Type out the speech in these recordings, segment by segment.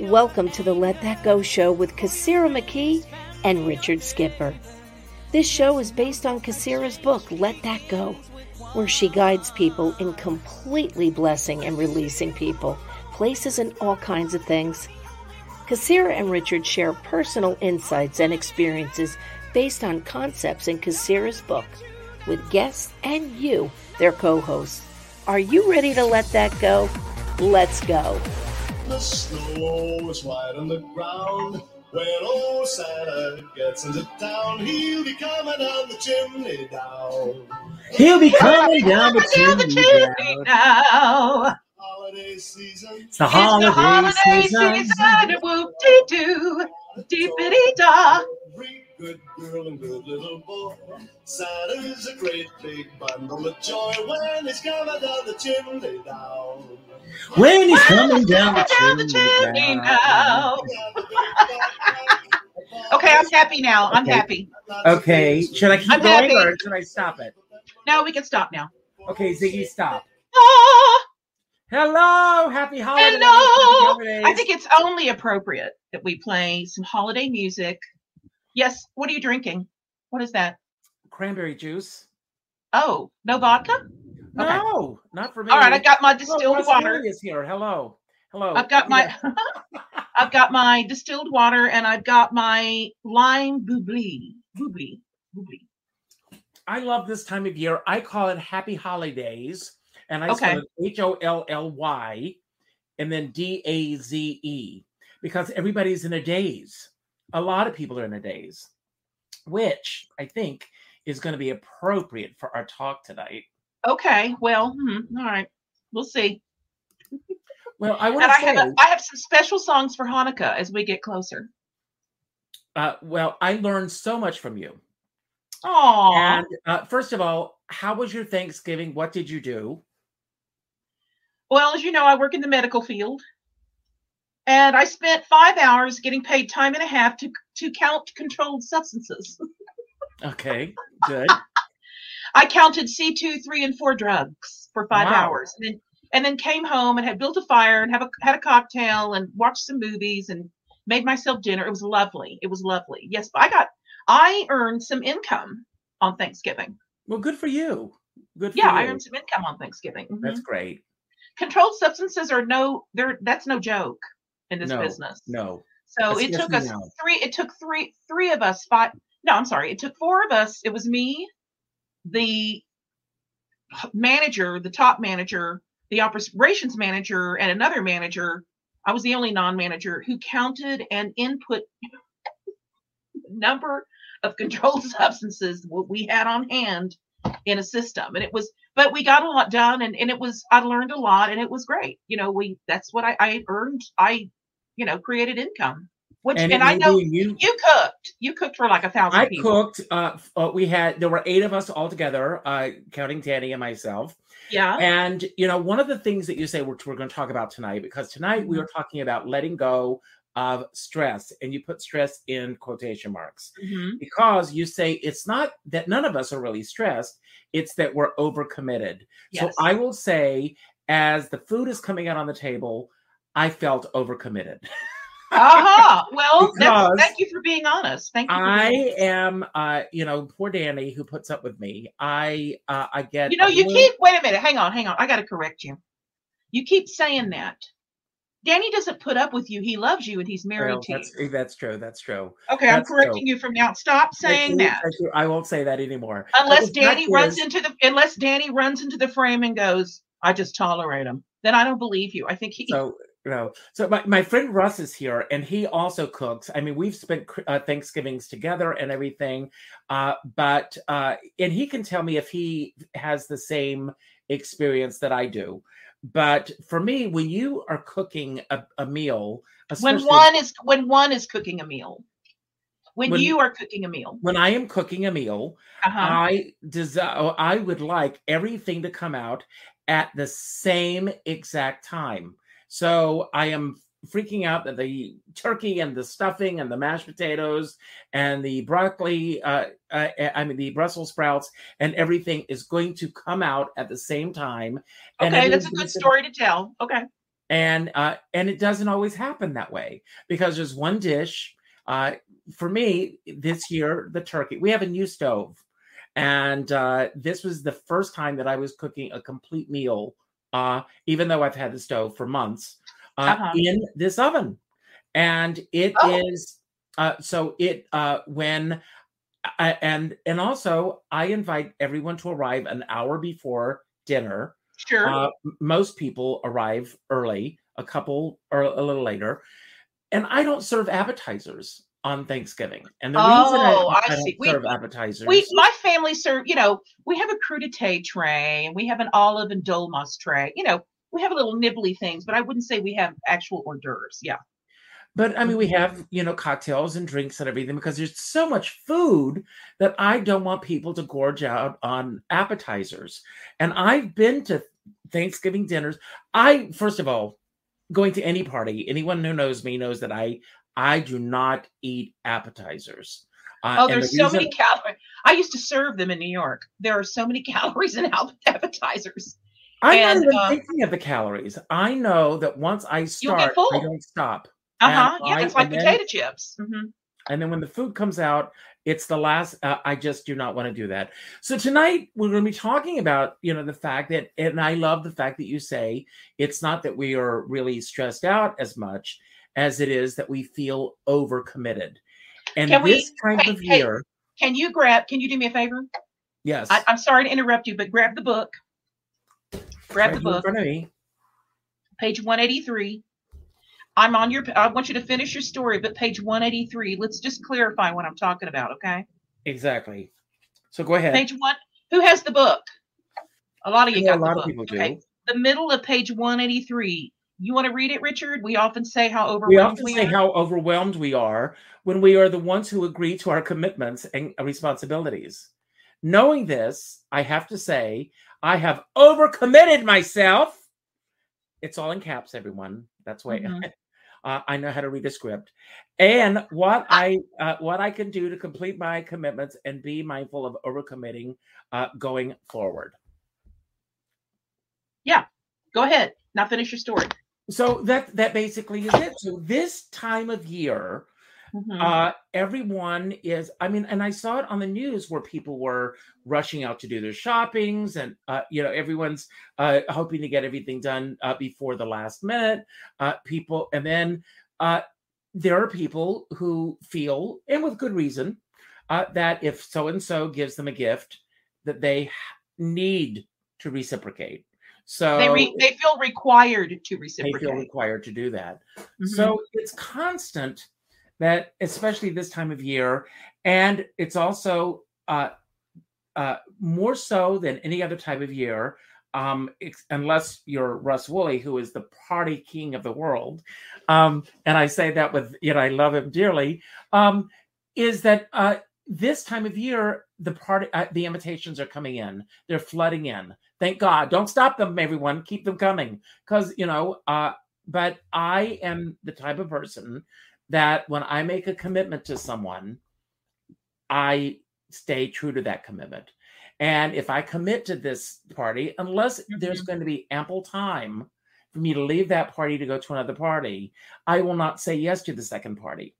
Welcome to the Let That Go show with Kassira McKee and Richard Skipper. This show is based on Kassira's book, Let That Go, where she guides people in completely blessing and releasing people, places, and all kinds of things. Kassira and Richard share personal insights and experiences based on concepts in Kassira's book with guests and you, their co hosts. Are you ready to let that go? Let's go. The snow is white on the ground. When old Santa gets into town, he'll be coming down the chimney down. He'll be coming down the chimney chimney down. now. Holiday season. It's the It's the holiday holiday season. season. Whoop dee doo. Deepity da. Good girl and good little boy. Santa's a great big bundle of joy when he's coming down the chimney down. When he's coming down the Down the chimney chimney down. now. Okay, I'm happy now. I'm Okay. happy. Okay, should I keep I'm going happy. or should I stop it? No, we can stop now. Okay, Ziggy, stop. Ah, Hello, happy holidays. hello. holidays. I think it's only appropriate that we play some holiday music. Yes. What are you drinking? What is that? cranberry juice. Oh, no vodka? Okay. No, not for me. All right, I got my distilled water. Is here. Hello, hello. I've got my. I've got my distilled water and I've got my lime bubbly. Bubbly. Bubbly. I love this time of year. I call it Happy Holidays, and I Okay. spell it H O L L Y, and then D A Z E, because everybody's in a daze. A lot of people are in a daze, which I think is going to be appropriate for our talk tonight. Okay. Well, hmm, all right. We'll see. Well, I want And to I say, have a, I have some special songs for Hanukkah as we get closer. uh, well, I learned so much from you. Oh, And uh, first of all, how was your Thanksgiving? What did you do? well, as you know, I work in the medical field, and I spent five hours getting paid time and a half to to count controlled substances. Okay, good. I counted C two, three, and four drugs for five Wow. hours, and then and then came home and had built a fire and have a had a cocktail and watched some movies and made myself dinner. It was lovely. It was lovely. Yes, but I got I earned some income on Thanksgiving. Well, good for you. Good for Yeah, you. I earned some income on Thanksgiving. Mhm. That's great. Controlled substances are no, they're that's no joke in this No, business. No. So it took us now. three. It took three three of us. Five. No, I'm sorry. It took four of us. It was me, the manager, the top manager, the operations manager, and another manager. I was the only non-manager who counted and input number of controlled substances what we had on hand in a system and it was but we got a lot done and, and it was i learned a lot and it was great you know we that's what i, I earned i you know created income which and, it i know you. you cooked you cooked for like a thousand I people cooked. Uh, uh, we had there were eight of us all together, uh, counting Danny and myself. yeah And you know, one of the things that you say which we're going to talk about tonight, because tonight we Mhm. are talking about letting go of stress, and you put stress in quotation marks Mhm. because you say it's not that none of us are really stressed; it's that we're overcommitted. yes. So I will say, as the food is coming out on the table, I felt overcommitted. uh-huh. Well that's, thank you for being honest. Thank you I am, uh, you know, poor Danny who puts up with me. I, uh, I get. you know you little- keep wait a minute. Hang on hang on. I got to correct you. You keep saying that. Danny doesn't put up with you. He loves you and he's married Well, to that's, you. that's true. That's true. okay i'm that's correcting you from now. Stop saying you, that. I won't say that anymore. Unless danny runs is- into the unless danny runs into the frame and goes i just tolerate him then i don't believe you. I think he So, know, so my, my friend Russ is here and he also cooks. I mean, we've spent uh, Thanksgivings together and everything. Uh, but, uh, and he can tell me if he has the same experience that I do. But for me, when you are cooking a, a meal, when one is when one is cooking a meal when, When- you are cooking a meal when I am cooking a meal, uh-huh. I desire I would like everything to come out at the same exact time. So I am freaking out that the turkey and the stuffing and the mashed potatoes and the broccoli uh, uh I mean the Brussels sprouts and everything is going to come out at the same time. Okay that's a good story to tell okay and uh, and it doesn't always happen that way because there's one dish. Uh, for me, this year the turkey. We have a new stove, and uh, this was the first time that I was cooking a complete meal. Uh, even though I've had the stove for months, uh, Uh-huh. in this oven, and it is Oh. uh, so it uh, when I, and and also I invite everyone to arrive an hour before dinner. Sure. Uh, most people arrive early, a couple or a little later, and I don't serve appetizers on Thanksgiving. And the reason I, Oh, I I don't. We- serve appetizers, we my family serve you know we have a crudité tray and we have an olive and dolmas tray you know we have a little nibbly things but i wouldn't say we have actual hors d'oeuvres yeah But I mean, we Mhm. have, you know, cocktails and drinks and everything because there's so much food that I don't want people to gorge out on appetizers. And I've been to Thanksgiving dinners. I, first of all, going to any party, anyone who knows me knows that I I do not eat appetizers. Uh, oh and the there's so reason- many calories i used to serve them in new york there are so many calories in app- appetizers I'm and, not even uh, thinking of the calories. I know that once I start, I don't stop. uh-huh yeah I- it's like and then- potato chips Mhm. And then when the food comes out, it's the last. Uh, I just do not want to do that. So tonight we're going to be talking about, you know, the fact that, and I love the fact that you say it's not that we are really stressed out as much as it is that we feel overcommitted. And Can we- this time hey, of hey, year, can you grab can you do me a favor yes, I, i'm sorry to interrupt you but grab the book grab right the here in book front of me. page 183. I'm on your, I want you to finish your story, but page 183, let's just clarify what I'm talking about, okay? Exactly. So go ahead. Page one, who has the book? A lot of you Yeah, got a lot the of people do. Okay. The middle of page 183. You want to read it, Richard? We often say how We overwhelmed often we, say are. how overwhelmed we are when we are the ones who agree to our commitments and responsibilities. Knowing this, I have to say, I have overcommitted myself. It's all in caps, everyone. That's why Mhm. uh, I know how to read a script, and what I uh, what I can do to complete my commitments and be mindful of overcommitting uh, going forward. Yeah, go ahead. Now finish your story. So that that basically is it. So this time of year, Mhm. uh everyone is i mean and i saw it on the news where people were rushing out to do their shoppings and uh you know everyone's uh hoping to get everything done uh, before the last minute uh people and then uh there are people who feel and with good reason uh that if so and so gives them a gift that they need to reciprocate so they, re, they feel required to reciprocate. they feel required to do that Mhm. so it's constant that, especially this time of year, and it's also uh, uh, more so than any other time of year, um, unless you're Russ Woolley, who is the party king of the world. Um, and I say that with, you know, I love him dearly. Um, is that uh, this time of year, the party, uh, the invitations are coming in, they're flooding in. Thank God. Don't stop them, everyone. Keep them coming. Because, you know, uh, but I am the type of person that when I make a commitment to someone, I stay true to that commitment. And if I commit to this party, unless there's going to be ample time for me to leave that party to go to another party, I will not say yes to the second party.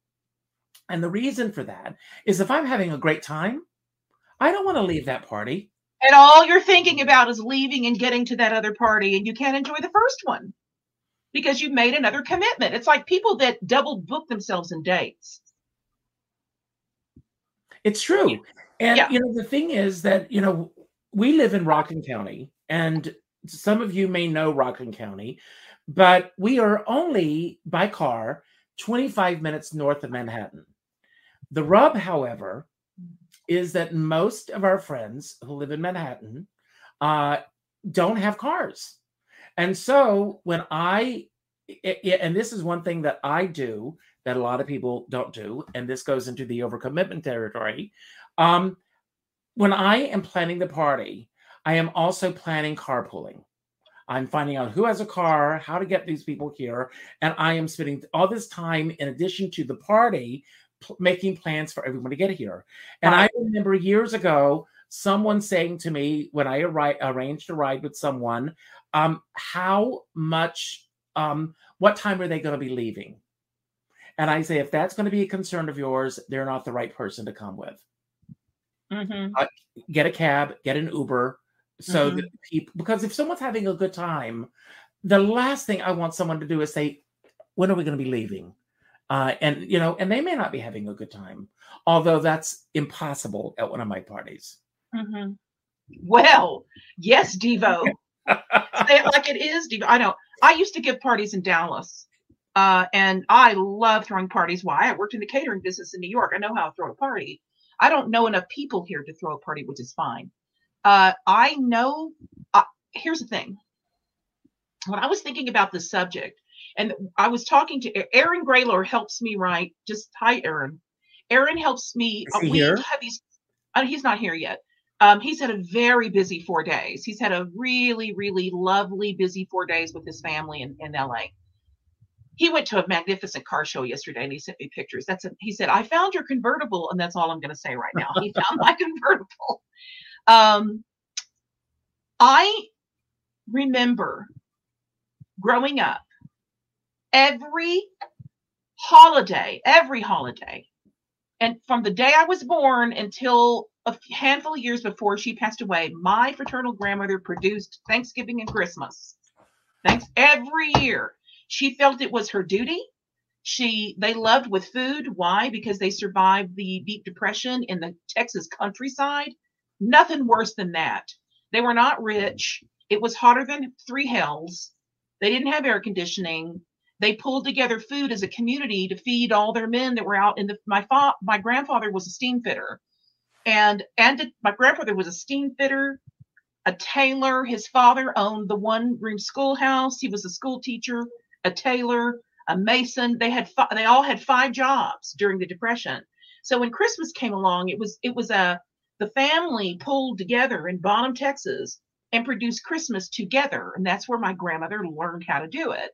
And the reason for that is if I'm having a great time, I don't want to leave that party. And all you're thinking about is leaving and getting to that other party, and you can't enjoy the first one because you've made another commitment. It's like people that double book themselves in dates. It's true. And Yeah. you know, the thing is that, you know, we live in Rockland County, and some of you may know Rockland County, but we are only by car 25 minutes north of Manhattan. The rub, however, is that most of our friends who live in Manhattan uh, don't have cars. And so when I, i- i- and this is one thing that I do that a lot of people don't do, and this goes into the overcommitment territory. Um, when I am planning the party, I am also planning carpooling. I'm finding out who has a car, how to get these people here, and I am spending all this time in addition to the party making plans for everyone to get here. And I remember years ago someone saying to me when I arri- arranged a ride with someone, um, how much um, what time are they going to be leaving? And I say, if that's going to be a concern of yours, they're not the right person to come with. Mhm. Get a cab, get an Uber. So Mhm. that people, because if someone's having a good time, the last thing I want someone to do is say, when are we going to be leaving? Uh, and you know, and they may not be having a good time, although that's impossible at one of my parties. Mhm. Well, yes, Devo. Say it like it is, Devo. I know. I used to give parties in Dallas, uh, and I love throwing parties. Why? I worked in the catering business in New York. I know how to throw a party. I don't know enough people here to throw a party, which is fine. Uh, I know. Uh, here's the thing. When I was thinking about this subject, and I was talking to Aaron Graylor, helps me write. Just hi, Aaron. Aaron helps me. Is he we here? have these. Uh, he's not here yet. Um, he's had a very busy four days. He's had a really, really lovely, busy four days with his family in, in LA. He went to a magnificent car show yesterday and he sent me pictures. That's a, he said, I found your convertible, and that's all I'm going to say right now. He found my convertible. Um, I remember growing up, every holiday, every holiday, and from the day I was born until a handful of years before she passed away, my fraternal grandmother produced Thanksgiving and Christmas. Thanks every year. She felt it was her duty. She they loved with food. Why? Because they survived the deep depression in the Texas countryside. Nothing worse than that. They were not rich. It was hotter than three hells. They didn't have air conditioning. They pulled together food as a community to feed all their men that were out in the. My fa- my grandfather was a steam fitter, and and my grandfather was a steam fitter, a tailor. His father owned the one room schoolhouse. He was a school teacher, a tailor, a mason. They had fi- they all had five jobs during the depression. So when Christmas came along, it was it was a the family pulled together in Bonham, Texas, and produced Christmas together, and that's where my grandmother learned how to do it.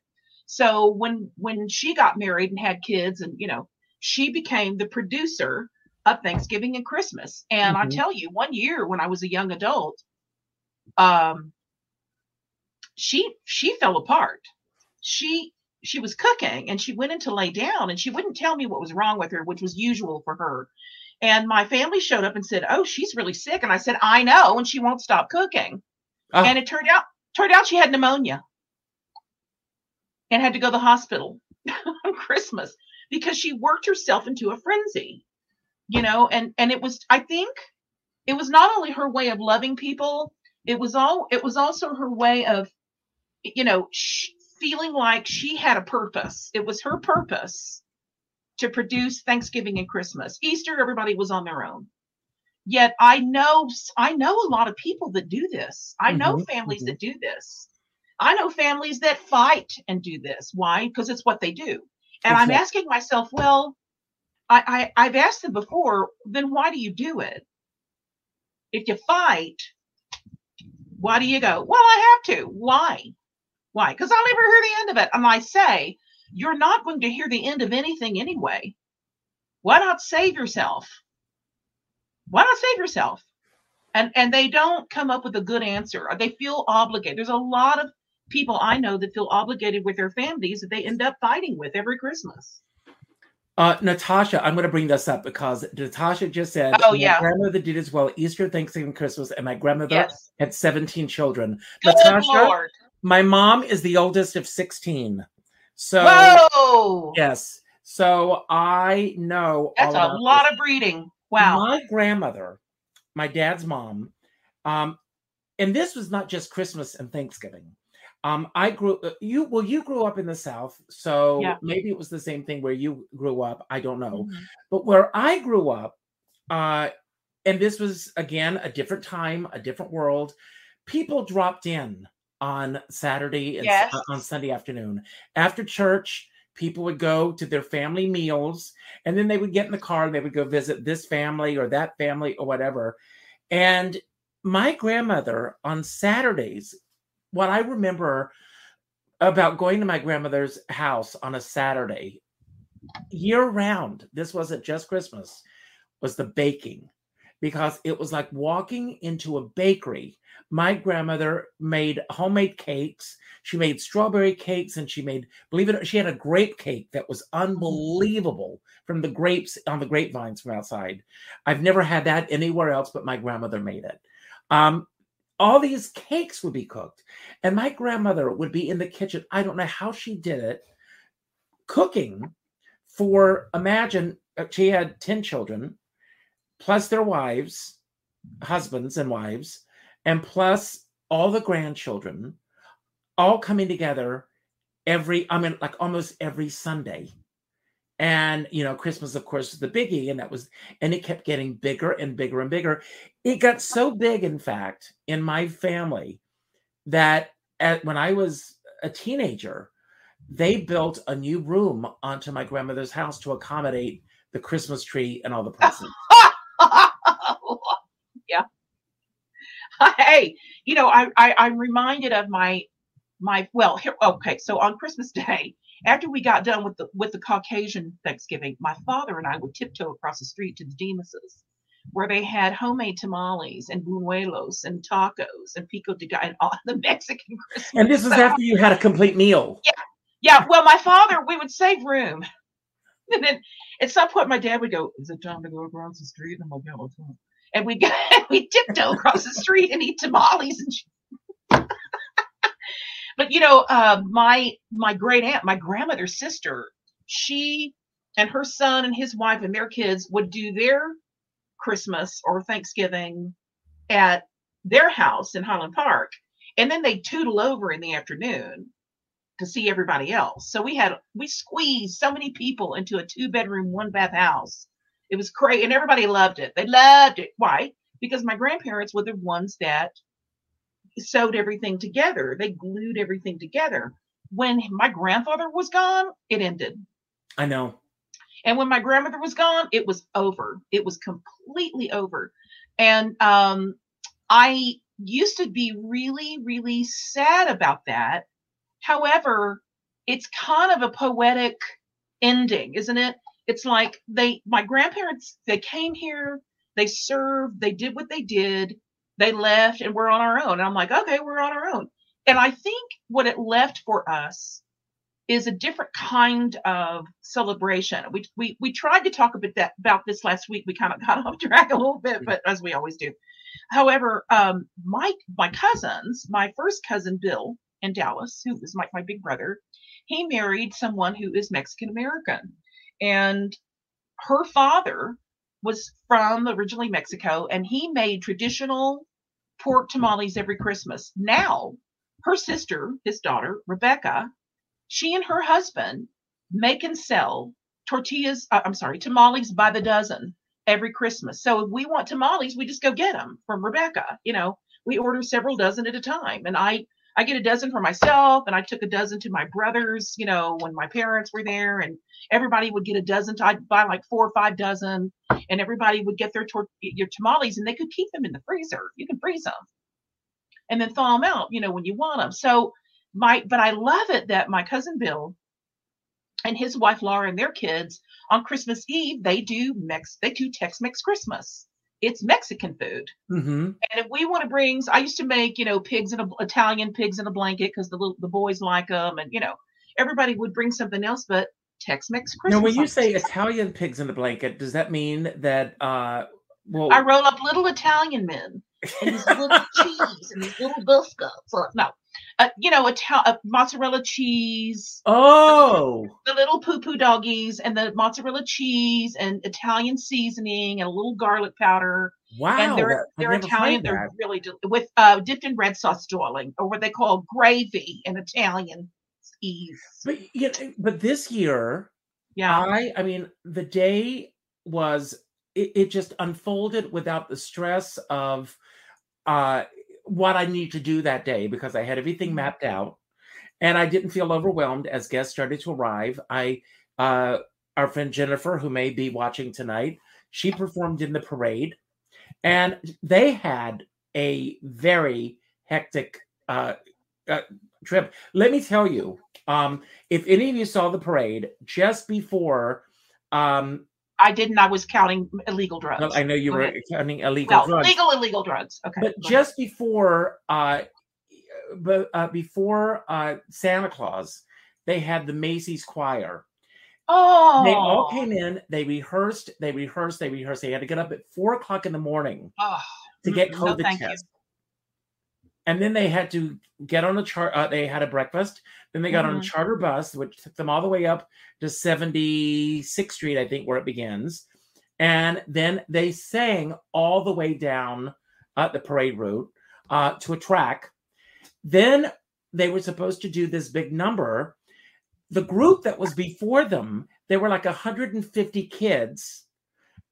So when when she got married and had kids, and you know, she became the producer of Thanksgiving and Christmas. And I Mhm. tell you, one year when I was a young adult, um, she she fell apart. She she was cooking and she went in to lay down and she wouldn't tell me what was wrong with her, which was usual for her. And my family showed up and said, "Oh, she's really sick." And I said, "I know," and she won't stop cooking. Ah. And it turned out turned out she had pneumonia and had to go to the hospital on Christmas because she worked herself into a frenzy. You know, and and it was I think it was not only her way of loving people, it was all it was also her way of you know, sh- feeling like she had a purpose. It was her purpose to produce Thanksgiving and Christmas. Easter everybody was on their own. Yet I know I know a lot of people that do this. I know Mhm, families mhm. that do this. I know families that fight and do this. Why? Because it's what they do. And I'm asking myself, well, I, I I've asked them before, then why do you do it? If you fight, why do you go? Well, I have to. Why? Why? Because I'll never hear the end of it. And I say, you're not going to hear the end of anything anyway. Why not save yourself? Why not save yourself? And and they don't come up with a good answer. Or they feel obligated. There's a lot of people I know that feel obligated with their families that they end up fighting with every Christmas. Uh, Natasha, I'm going to bring this up because Natasha just said, Oh, my yeah. grandmother did as well Easter, Thanksgiving, Christmas, and my grandmother Yes. had 17 children. Good Natasha, Lord. my mom is the oldest of 16. So, Whoa. yes. So I know That's a lot this. of breeding. Wow. My grandmother, my dad's mom, um, and this was not just Christmas and Thanksgiving. Um, I grew uh, you well, you grew up in the South, so Yeah. maybe it was the same thing where you grew up. I don't know, Mhm. but where I grew up, uh, and this was again a different time, a different world. People dropped in on Saturday and Yes. uh, on Sunday afternoon after church. People would go to their family meals, and then they would get in the car and they would go visit this family or that family or whatever. And my grandmother on Saturdays, what I remember about going to my grandmother's house on a Saturday year round, this wasn't just Christmas, was the baking. because it was like walking into a bakery. My grandmother made homemade cakes. She made strawberry cakes and she made, believe it or she had a grape cake that was unbelievable from the grapes on the grapevines from outside. I've never had that anywhere else, but my grandmother made it. Um, all these cakes would be cooked, and my grandmother would be in the kitchen. I don't know how she did it, cooking for imagine uh, she had 10 children plus their wives, husbands and wives, and plus all the grandchildren, all coming together every, I mean, like almost every Sunday. And, you know, Christmas, of course, was the biggie. And that was, and it kept getting bigger and bigger and bigger. It got so big, in fact, in my family that at, when I was a teenager, they built a new room onto my grandmother's house to accommodate the Christmas tree and all the presents. yeah. Hey, you know, I, I I'm reminded of my my well here okay so on christmas day after we got done with the with the caucasian thanksgiving my father and i would tiptoe across the street to the demas's where they had homemade tamales and buñuelos and tacos and pico de gallo and all the mexican christmas And this is after you had a complete meal. yeah yeah. well my father we would save room and then at some point my dad would go is it time to go across the street and i'm like yeah let's go and we we tiptoe across the street and eat tamales and. But you know uh, my my great aunt my grandmother's sister she and her son and his wife and their kids would do their christmas or thanksgiving at their house in highland park and then they tootle over in the afternoon to see everybody else. So we had we squeezed so many people into a two bedroom one bath house. It was crazy and everybody loved it. They loved it. Why? Because my grandparents were the ones that sewed everything together. They glued everything together. When my grandfather was gone, it ended. I know. And when my grandmother was gone, it was over. It was completely over. And um, I used to be really, really sad about that. However, it's kind of a poetic ending, isn't it? It's like they, my grandparents, they came here, they served, they did what they did, they left and we're on our own. And I'm like, okay, we're on our own. And I think what it left for us is a different kind of celebration. We we we tried to talk a bit that, about this last week. We kind of got off track a little bit, but as we always do. However, um, my my cousins, my first cousin Bill in Dallas, who was like my big brother, he married someone who is Mexican American, and her father was from originally Mexico, and he made traditional pork tamales every Christmas. Now, her sister, his daughter, Rebecca, she and her husband make and sell tortillas, uh, I'm sorry, tamales by the dozen every Christmas. So if we want tamales, we just go get them from Rebecca. You know, we order several dozen at a time. And I I get a dozen for myself, and I took a dozen to my brothers, you know, when my parents were there, and everybody would get a dozen. I'd buy like four or five dozen, and everybody would get their tor- your tamales, and they could keep them in the freezer. You can freeze them, and then thaw them out, you know, when you want them. So my, but I love it that my cousin Bill and his wife Laura and their kids on Christmas Eve they do Mex, they do Tex-Mex Christmas it's Mexican food. Mm-hmm. And if we want to bring, I used to make, you know, pigs in a Italian pigs in a blanket because the little, the boys like them, and you know, everybody would bring something else, but Tex-Mex Christmas. Now, when you say Italian pigs in the blanket, does that mean that? uh Well, I roll up little Italian men and these little cheese and these little biscuits. No, uh, you know, Ital- uh, mozzarella cheese, oh, the little poo poo doggies, and the mozzarella cheese and Italian seasoning and a little garlic powder. wow! and they're that- they're Italian. They're really del- with uh, dipped in red sauce, darling, or what they call gravy in Italian. Ease. But you know, but this year, Yeah. I I mean, the day was it, it just unfolded without the stress of uh what I need to do that day because I had everything Mhm. mapped out and I didn't feel overwhelmed as guests started to arrive. I uh our friend Jennifer, who may be watching tonight, she performed in the parade and they had a very hectic uh, uh trip. Let me tell you, um, if any of you saw the parade just before um, I didn't. I was counting illegal drugs. Well, I know you were counting illegal well, drugs. legal illegal drugs. Okay. but just before uh but uh, before uh santa claus they had the macy's choir oh, they all came in they rehearsed they rehearsed they rehearsed they had to get up at four o'clock in the morning Oh, to get no, covid you. tests and then they had to get on a chart uh, they had a breakfast. Then they got on a Mhm. charter bus which took them all the way up to 76th street i think where it begins. And then they sang all the way down uh, the parade route uh, to a track. Then they were supposed to do this big number. The group that was before them there were like 150 kids.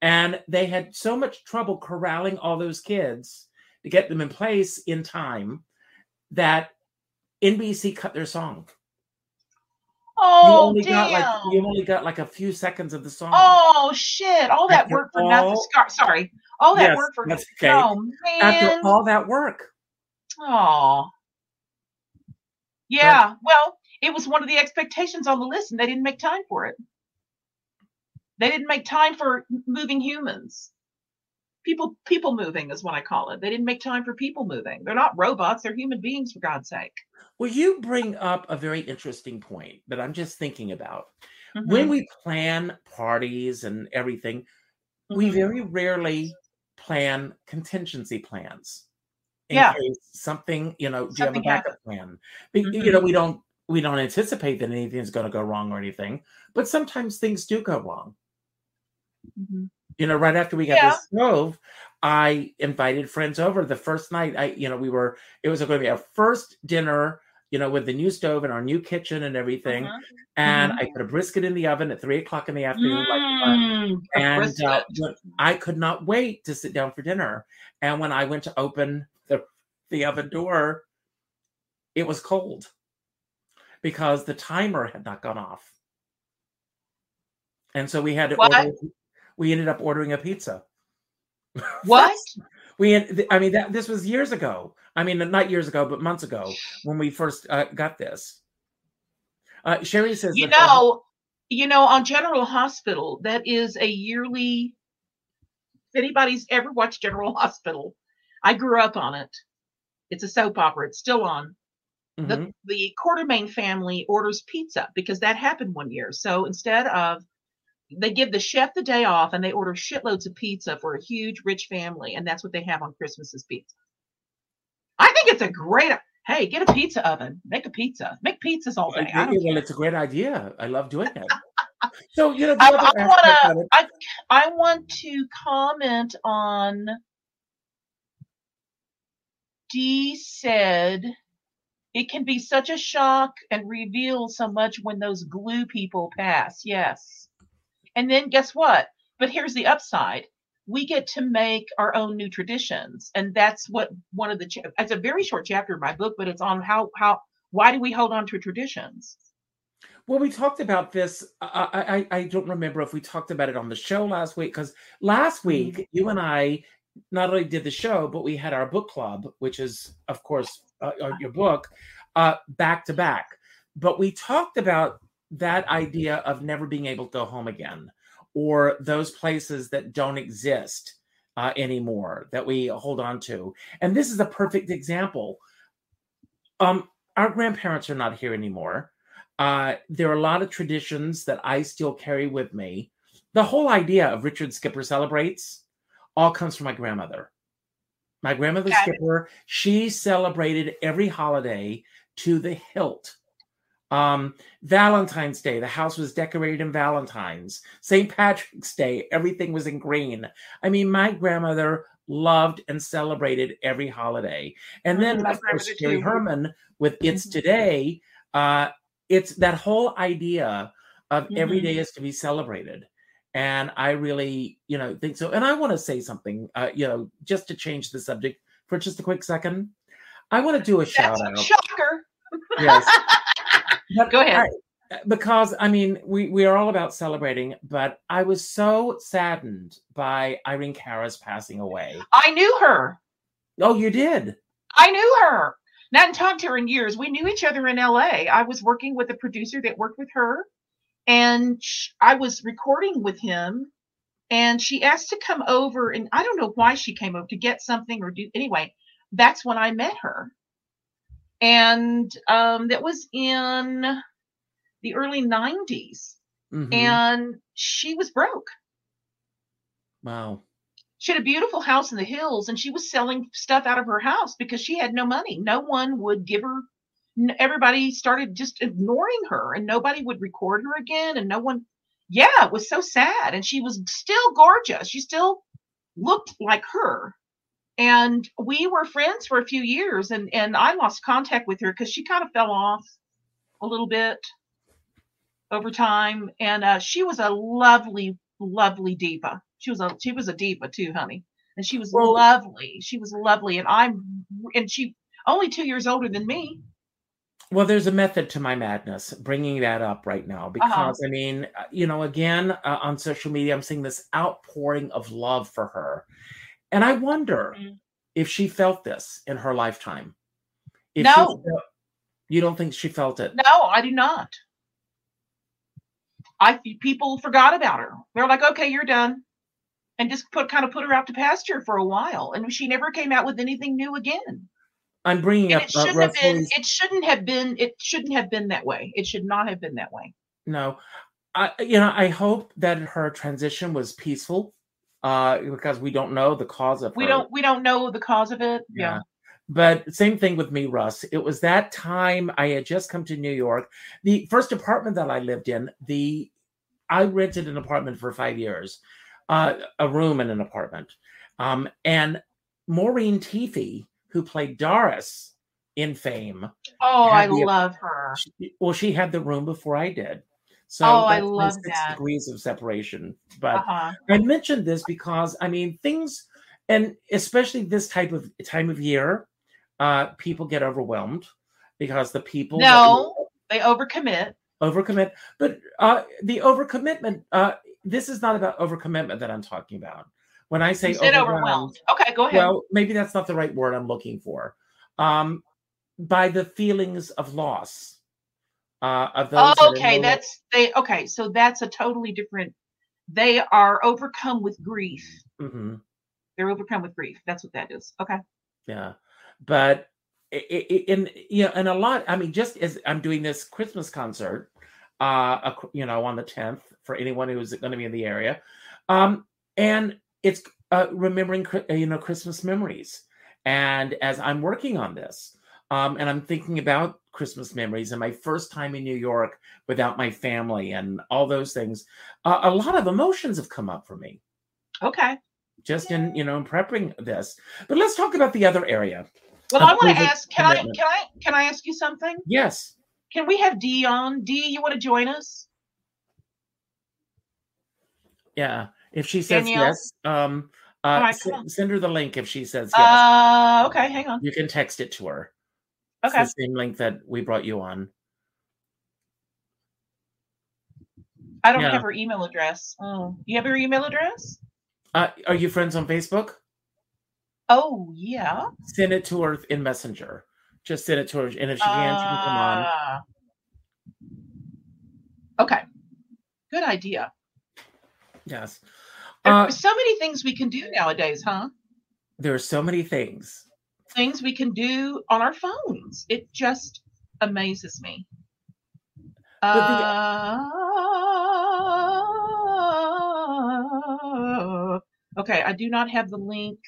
And they had so much trouble corralling all those kids to get them in place in time that NBC cut their song. Oh, you only damn. got like you only got like a few seconds of the song. Oh shit! All that After work for nothing. all- Scar- Sorry, all that Yes, work for nothing. okay. Oh After all that work. Oh. Yeah. Well, it was one of the expectations on the list, and they didn't make time for it. They didn't make time for moving humans. People, people moving is what I call it. They didn't make time for people moving. They're not robots. They're human beings, for God's sake. Well, you bring up a very interesting point that I'm just thinking about. When Mhm, we plan parties and everything, we mhm. very rarely plan contingency plans. In Yeah. case something, you know, do you have a backup plan? Be- You know, we don't we don't anticipate that anything's going to go wrong or anything, but sometimes things do go wrong. You know, right after we got Yeah. this stove, I invited friends over. The first night, I, you know, we were it was going to be our first dinner, you know, with the new stove and our new kitchen and everything. Mhm. And I put a brisket in the oven at three o'clock in the afternoon, like Mm, a and uh, I could not wait to sit down for dinner. And when I went to open the the oven door, it was cold because the timer had not gone off, and so we had to What? order. We ended up ordering a pizza. what? We, I mean, that this was years ago. I mean, not years ago, but months ago when we first uh, got this. Uh, Sherry says, you know, you know, on General Hospital, that is a yearly. If anybody's ever watched General Hospital, I grew up on it. It's a soap opera. It's still on. Mhm. The the Quartermaine family orders pizza because that happened one year. So instead of they give the chef the day off and they order shitloads of pizza for a huge rich family, and that's what they have on Christmas is pizza. I think it's a great. Hey, get a pizza oven. Make a pizza. Make pizzas all day. I don't well, it's a great idea. I love doing that so you know, I, I wanna, I I want to comment on. d said, "It can be such a shock and reveal so much when those glue people pass." Yes, and then guess what? But here's the upside: we get to make our own new traditions, and that's what one of the. Cha- it's a very short chapter in my book, but it's on how how why do we hold on to traditions? Well, we talked about this. I, I I don't remember if we talked about it on the show last week because last week you and I not only did the show, but we had our book club, which is of course uh, uh, your book, uh, back to back. But we talked about that idea of never being able to go home again, or those places that don't exist uh, anymore that we hold on to. And this is a perfect example. Um, our grandparents are not here anymore uh, there are a lot of traditions that I still carry with me. The whole idea of Richard Skipper celebrates all comes from my grandmother. My grandmother Got it. Skipper, she celebrated every holiday to the hilt. Um, Valentine's Day, the house was decorated in Valentine's. St. Patrick's Day, everything was in green. I mean, my grandmother loved and celebrated every holiday. And then, of course, Jerry. Herman with It's Mhm. Today, uh, it's that whole idea of every Mhm. day is to be celebrated and i really you know think so and i want to say something uh, you know just to change the subject for just a quick second i want to do a shout a out shocker. yes But Go ahead. I- because i mean we we are all about celebrating but i was so saddened by irene Cara's passing away I knew her. oh you did I knew her. Not talked to her in years. We knew each other in LA. I was working with a producer that worked with her, and sh- I was recording with him and she asked to come over and i don't know why she came over to get something or do anyway that's when i met her and um, that was in the early 90s Mhm. and she was broke. Wow. she had a beautiful house in the hills and she was selling stuff out of her house because she had no money. No one would give her everybody started just ignoring her and nobody would record her again and no one yeah it was so sad. And she was still gorgeous. She still looked like her and we were friends for a few years and and i lost contact with her because she kind of fell off a little bit over time. And uh, she was a lovely lovely diva. She was a she was a diva too honey. And she was Well- lovely. She was lovely. And i'm and she only two years older than me. Well, there's a method to my madness, bringing that up right now, because Uh-huh. I mean, uh, you know, again, uh, on social media, I'm seeing this outpouring of love for her. And I wonder Mhm. if she felt this in her lifetime. If No. felt- you don't think she felt it? no i do not. I people forgot about her. They're like okay you're done. And just put kind of put her out to pasture for a while. And she never came out with anything new again. I'm bringing and up it uh, shouldn't have been it shouldn't have been it shouldn't have been that way. It should not have been that way. No, I you know I hope that her transition was peaceful, uh, because we don't know the cause of we her. don't we don't know the cause of it yeah, But same thing with me, Russ. It was that time I had just come to New York. The first apartment that I lived in, the I rented an apartment for five years, uh, a room in an apartment, um, and Maureen Teefy, who played Doris in Fame, oh i the- love her she- well, she had the room before I did. So Oh, I love six that. degrees of separation. But uh-huh. I mentioned this because I mean things, and especially this type of time of year, uh, people get overwhelmed because the people no they overcommit overcommit. But uh, the overcommitment, uh, this is not about overcommitment that I'm talking about. When I say overwhelmed, overwhelmed okay go ahead well, maybe that's not the right word I'm looking for. Um, by the feelings of loss. Uh, of those Oh, okay, no- that's they. Okay, so that's a totally different. They are overcome with grief. Mhm. They're overcome with grief. That's what that is. Okay. Yeah, but in you know, and a lot. I mean, just as I'm doing this Christmas concert, uh, you know, on the 10th for anyone who's going to be in the area, um, and it's uh, remembering, uh, you know, Christmas memories. And as I'm working on this, um, and I'm thinking about Christmas memories and my first time in New York without my family and all those things, uh, a lot of emotions have come up for me Okay. just in you know in prepping this. But let's talk about the other area. Well, I want to ask. Can I? Can I? Can I ask you something? Yes. Can we have Dee on? Dee, you want to join us? Yeah. If she says Danielle? yes, um, uh, right, s- send her the link. If she says yes, Uh, okay. Hang on. you can text it to her. Okay. It's the same link that we brought you on. I don't yeah. have her email address. Oh, you have her email address? Uh, are you friends on Facebook? Oh, yeah. Send it to her in Messenger. Just send it to her, and if she can, she can come on. Uh, Okay. Good idea. Yes. There Uh, are so many things we can do nowadays, huh? there are so many things. Things we can do on our phones. It just amazes me. Uh, okay, I do not have the link.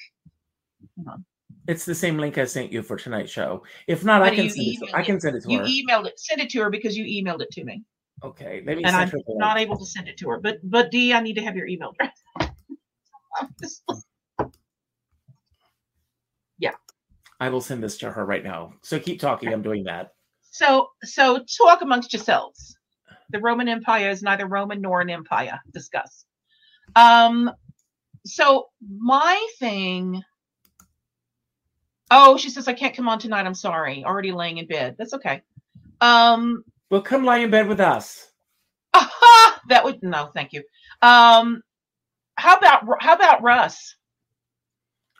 It's the same link I sent you for tonight's show. If not, I can send it. To, I can send it to You her. emailed it. Send it to her because you emailed it to me, okay, let me and I'm not able to send it to her. But but Dee, I need to have your email address. I'm just- I will send this to her right now. So keep talking. I'm doing that. So, so talk amongst yourselves. The Roman Empire is neither Roman nor an empire. Discuss. Um, so my thing. Oh, she says I can't come on tonight. I'm sorry. Already laying in bed. That's okay. Um, Well, come lie in bed with us. aha, that would no, thank you. Um, how about how about Russ?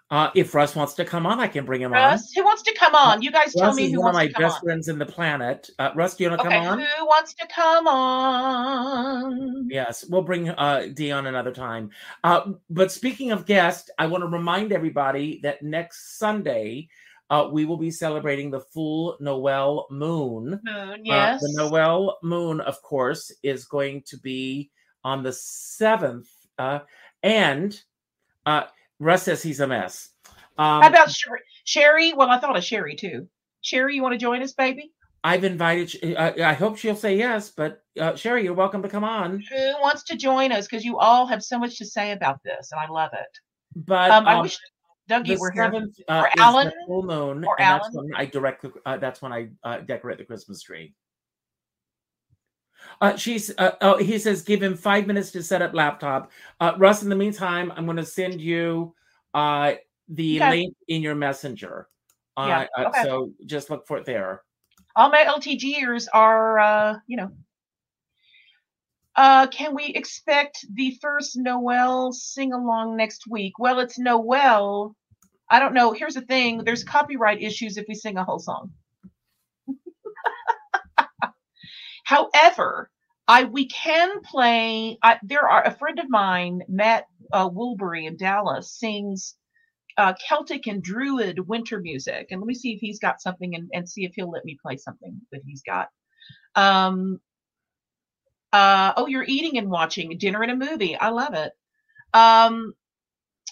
Uh, if Russ wants to come on, I can bring him on. Russ, who wants to come on? You guys on. tell Russ me who one of my best on. friends in the planet. Uh, Russ, do you want to Okay, come on? who wants to come on? Yes, we'll bring uh, Dion another time. Uh, but speaking of guests, I want to remind everybody that next Sunday uh, we will be celebrating the full Noel moon. Moon, yes. Uh, the Noel moon, of course, is going to be on the 7th. Uh, and uh, Russ says he's a mess. Um, How about Sher- Sherry? Well, I thought of Sherry too. Sherry, you want to join us, baby? I've invited, uh, I hope she'll say yes, but uh, Sherry, you're welcome to come on. Who wants to join us? Because you all have so much to say about this, and I love it. But Um, I um, wish Dougie were here. seventh uh, Or Alan? full moon, Or and that's Alan? when I direct. the- Uh, that's when I uh, decorate the Christmas tree. Uh, she's. Uh, oh, he says, give him five minutes to set up laptop. Uh, Russ, in the meantime, I'm going to send you uh, the Okay. link in your messenger. Uh, Yeah, uh, okay. So just look for it there. all my LTGers are, uh, you know. Uh, can we expect the first Noel sing along next week? Well, it's Noel. I don't know. Here's the thing: there's copyright issues if we sing a whole song. However, I we can play. I, there are a friend of mine, Matt uh, Woolbury in Dallas, sings uh, Celtic and Druid winter music. And let me see if he's got something and, and see if he'll let me play something that he's got. Um, uh, oh, you're eating and watching dinner and a movie. I love it. Um,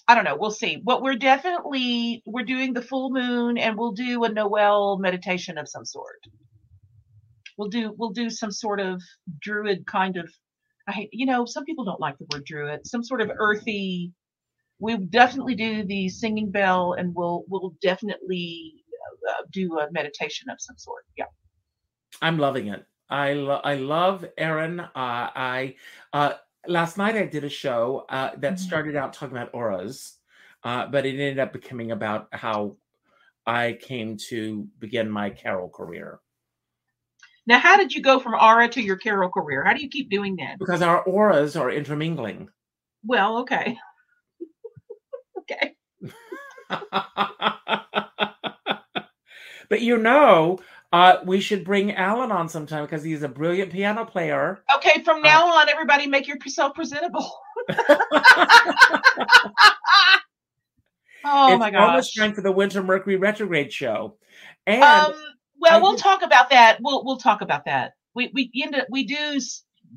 I don't know. We'll see. But we're definitely we're doing the full moon, and we'll do a Noel meditation of some sort. We'll do we'll do some sort of druid kind of. I hate- you know some people don't like the word druid. Some sort of earthy. We definitely do the singing bell, and we'll we'll definitely uh, do a meditation of some sort. Yeah. I'm loving it. I lo- I love Erin. Uh, I uh, last night I did a show uh, that Mhm. started out talking about auras, uh, but it ended up becoming about how I came to begin my carol career Now, how did you go from Aura to your Carol career? How do you keep doing that? because our auras are intermingling. Well, okay. okay. but you know, uh, we should bring Alan on sometime because he's a brilliant piano player. Okay, from now on, everybody make yourself presentable. oh it's my almost gosh. time for the Winter Mercury retrograde show, and Um, well, I we'll just- talk about that. We'll we'll talk about that. We we end up, we do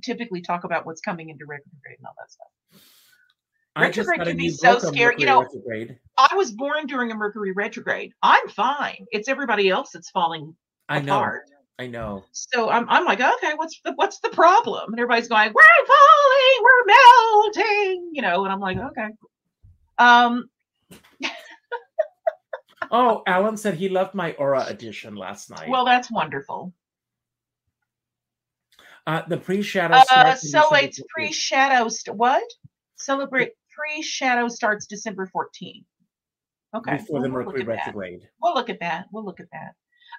typically talk about what's coming into retrograde and all that stuff. Retrograde can be so scary. You know, retrograde. I was born during a Mercury retrograde. I'm fine. It's everybody else that's falling I know. I know. So I'm, I'm like, okay, what's the what's the problem? And everybody's going, we're falling, we're melting, you know. And I'm like, okay. Um, Oh, Alan said he loved my Aura edition last night. well, that's wonderful. uh, the pre-shadow Uh, so it's pre-shadow. St- what? Celebrate pre-shadow starts December 14th. Okay. before the we'll Mercury that. retrograde. We'll look at that. We'll look at that.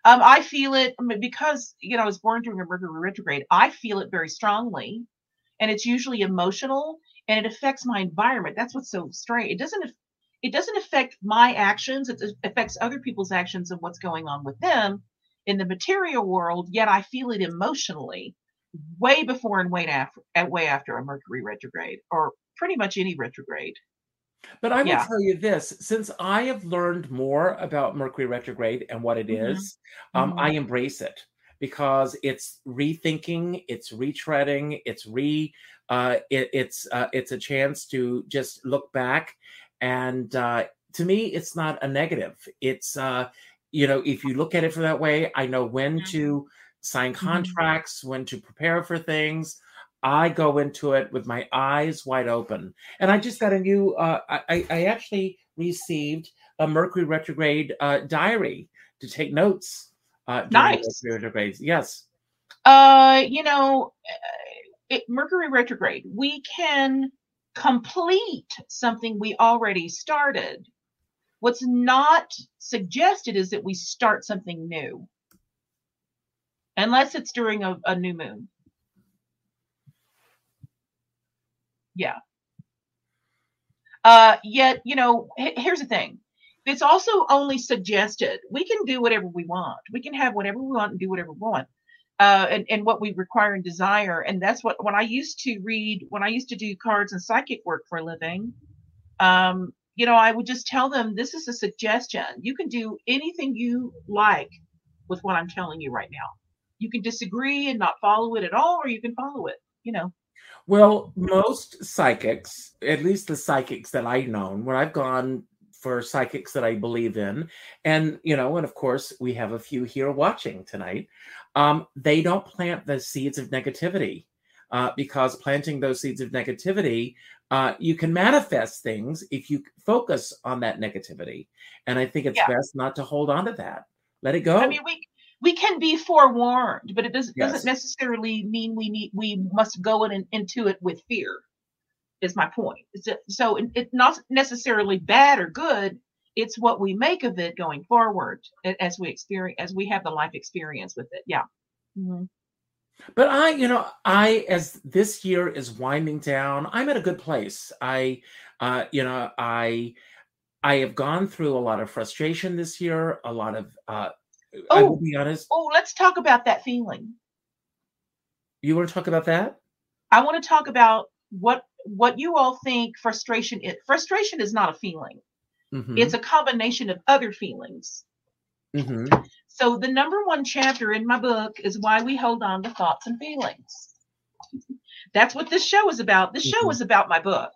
Um, I feel it I mean, because you know I was born during a Mercury retrograde. I feel it very strongly, and it's usually emotional, and it affects my environment. That's what's so strange. It doesn't. It doesn't affect my actions. It affects other people's actions and what's going on with them in the material world. Yet I feel it emotionally, way before and way after, way after a Mercury retrograde, or pretty much any retrograde. But I will Yeah. tell you this: since I have learned more about Mercury retrograde and what it is, Mhm. um, Mhm. I embrace it because it's rethinking, it's retreading, it's re, uh, it, it's uh, it's a chance to just look back, and uh, to me, it's not a negative. It's uh, you know, if you look at it from that way, I know when to sign Mhm. contracts, when to prepare for things. I go into it with my eyes wide open. And I just got a new, uh, I, I actually received a Mercury retrograde uh, diary to take notes. Uh, Nice. Mercury retrogrades. Yes. Uh, you know, uh, it, Mercury retrograde, we can complete something we already started. What's not suggested is that we start something new, unless it's during a, a new moon. Yeah. Uh, yet, you know, h- here's the thing. it's also only suggested. We can do whatever we want. We can have whatever we want and do whatever we want. Uh, and, and what we require and desire. And that's what, when I used to read, when I used to do cards and psychic work for a living, um, you know, I would just tell them this is a suggestion. You can do anything you like with what I'm telling you right now. You can disagree and not follow it at all, or you can follow it, you know. Well, most psychics, at least the psychics that I've known, when I've gone for psychics that I believe in, and you know, and of course we have a few here watching tonight. Um, they don't plant the seeds of negativity uh, because planting those seeds of negativity, uh, you can manifest things if you focus on that negativity. And I think it's Yeah. best not to hold on to that. Let it go. I mean, we we can be forewarned, but it doesn't Yes. doesn't necessarily mean we need we must go in, into it with fear. Is my point. It's a, so it's not necessarily bad or good. It's what we make of it going forward as we experience as we have the life experience with it. Yeah. Mhm. But I, you know, I as this year is winding down, I'm at a good place. I, uh, you know, I, I have gone through a lot of frustration this year. A lot of, uh, I will Oh. be honest. Oh, let's talk about that feeling. You want to talk about that? I want to talk about what what you all think frustration is. Frustration is not a feeling. Mhm, It's a combination of other feelings. mhm. So the number one chapter in my book is why we hold on to thoughts and feelings. That's what this show is about. This show Mhm. is about my book.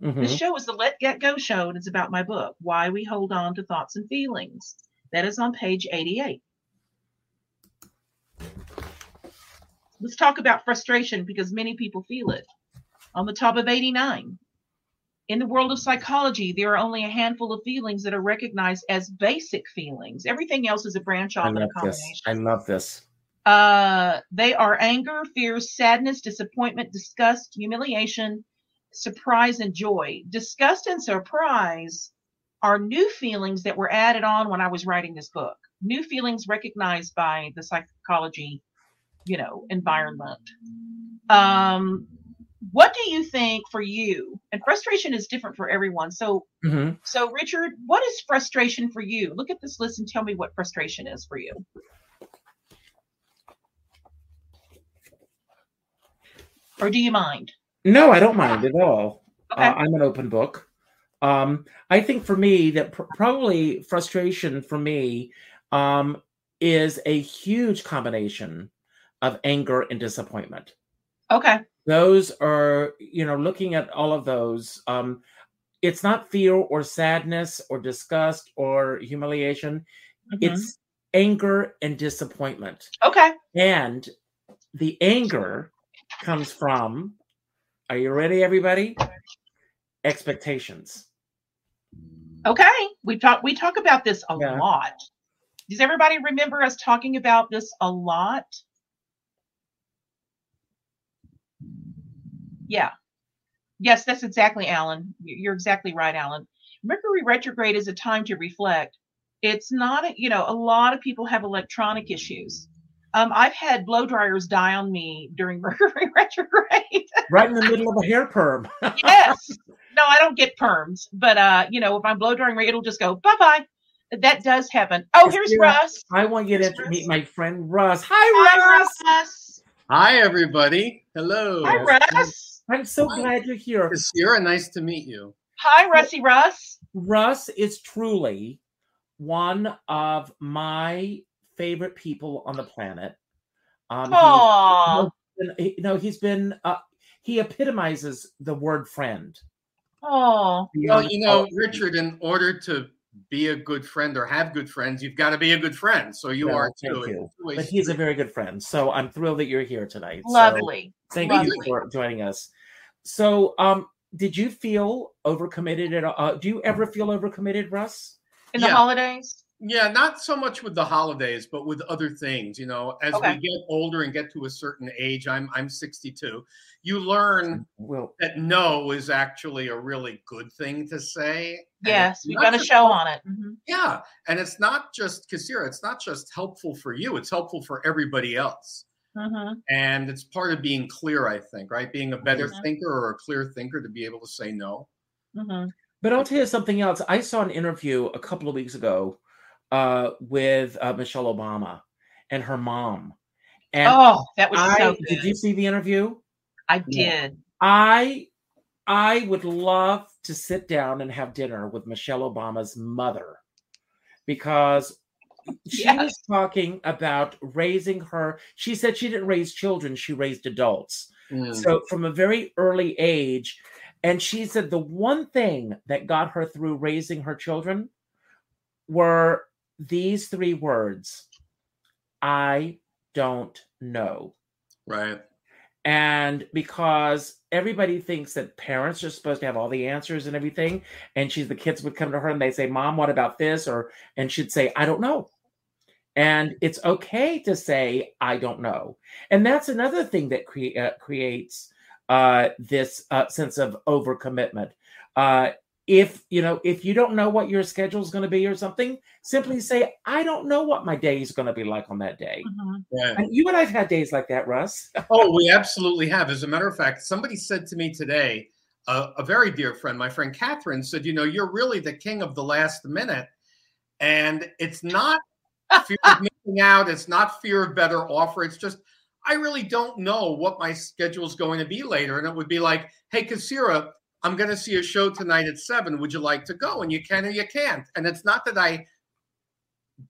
This mhm. show is the Let Get Go show, and it's about my book, Why We Hold On to Thoughts and Feelings. That is on page 88. Let's talk about frustration because many people feel it. On the top of 89. In the world of psychology, there are only a handful of feelings that are recognized as basic feelings. Everything else is a branch I off a love this. I love this. Uh, they are anger, fear, sadness, disappointment, disgust, humiliation, surprise, and joy. Disgust and surprise are new feelings that were added on when I was writing this book. New feelings recognized by the psychology, you know, environment. Um, what do you think for you? And frustration is different for everyone. So, Mhm. so Richard, what is frustration for you? Look at this list and tell me what frustration is for you. Or do you mind? No, I don't mind at all. Okay. Uh, I'm an open book. Um, I think for me that pr- probably frustration for me um, is a huge combination of anger and disappointment. Okay. Those are, you know, looking at all of those. Um, it's not fear or sadness or disgust or humiliation. Mhm. It's anger and disappointment. okay. And the anger comes from, are you ready, everybody? Expectations. Okay. We talk we talk about this a Yeah. lot. Does everybody remember us talking about this a lot? Yeah. Yes, that's exactly Alan. You- You're exactly right, Alan. Mercury retrograde is a time to reflect. It's not, a, you know, a lot of people have electronic issues. Um, I've had blow dryers die on me during Mercury retrograde. Right in the middle of a hair perm. yes. No, I don't get perms, but uh, you know, if I'm blow drying, it'll just go bye bye. That does happen. Oh, Yes, here's yeah. Russ. I want you to Russ. meet my friend Russ. Hi, Hi, Russ. Russ. Hi, everybody. Hello. Hi, Russ. I'm so Hi. glad you're here. Sierra, nice to meet you. Hi, Russy Russ. Russ is truly one of my favorite people on the planet. Um, he's- he- you know, he's been, uh, he epitomizes the word friend. Aw. Well, you know, Richard, in order to be a good friend or have good friends, you've got to be a good friend. So you Well, are thank too. you. But he's a very good friend. So I'm thrilled that you're here tonight. So Lovely. thank Lovely. you for joining us. So, um, did you feel overcommitted at all? Uh, do you ever feel overcommitted, Russ? In the Yeah. holidays? Yeah, not so much with the holidays, but with other things. You know, as Okay. we get older and get to a certain age, I'm I'm 62. You learn Well, that no is actually a really good thing to say. Yes, we've got a show on it. Mhm. Yeah, and it's not just Kassira. It's not just helpful for you. It's helpful for everybody else. Mhm. And it's part of being clear, I think, right? Being a better thinker or a clear thinker to be able to say no. Mhm. But I'll tell you something else. I saw an interview a couple of weeks ago uh, with uh, Michelle Obama and her mom. And oh, that was I, so did you see the interview? I did. I I would love to sit down and have dinner with Michelle Obama's mother because she Yes. was talking about raising her. She said she didn't raise children, she raised adults. Mm. So from a very early age, and she said the one thing that got her through raising her children were these three words I don't know. right. And because everybody thinks that parents are supposed to have all the answers and everything, and she's the kids would come to her and they say, Mom, what about this? Or and she'd say, I don't know. And it's okay to say, I don't know. And that's another thing that crea- uh, creates uh, this uh, sense of overcommitment. Uh, if you know, if you don't know what your schedule is going to be or something, simply say, I don't know what my day is going to be like on that day. Mhm. Right. And you and I've had days like that, Russ. Oh, we absolutely have. As a matter of fact, somebody said to me today, uh, a very dear friend, my friend Catherine, said, You know, you're really the king of the last minute. And it's not fear of missing out, it's not fear of better offer. It's just, I really don't know what my schedule is going to be later. And it would be like, Hey, Kassira, I'm going to see a show tonight at seven. Would you like to go? And you can or you can't. And it's not that I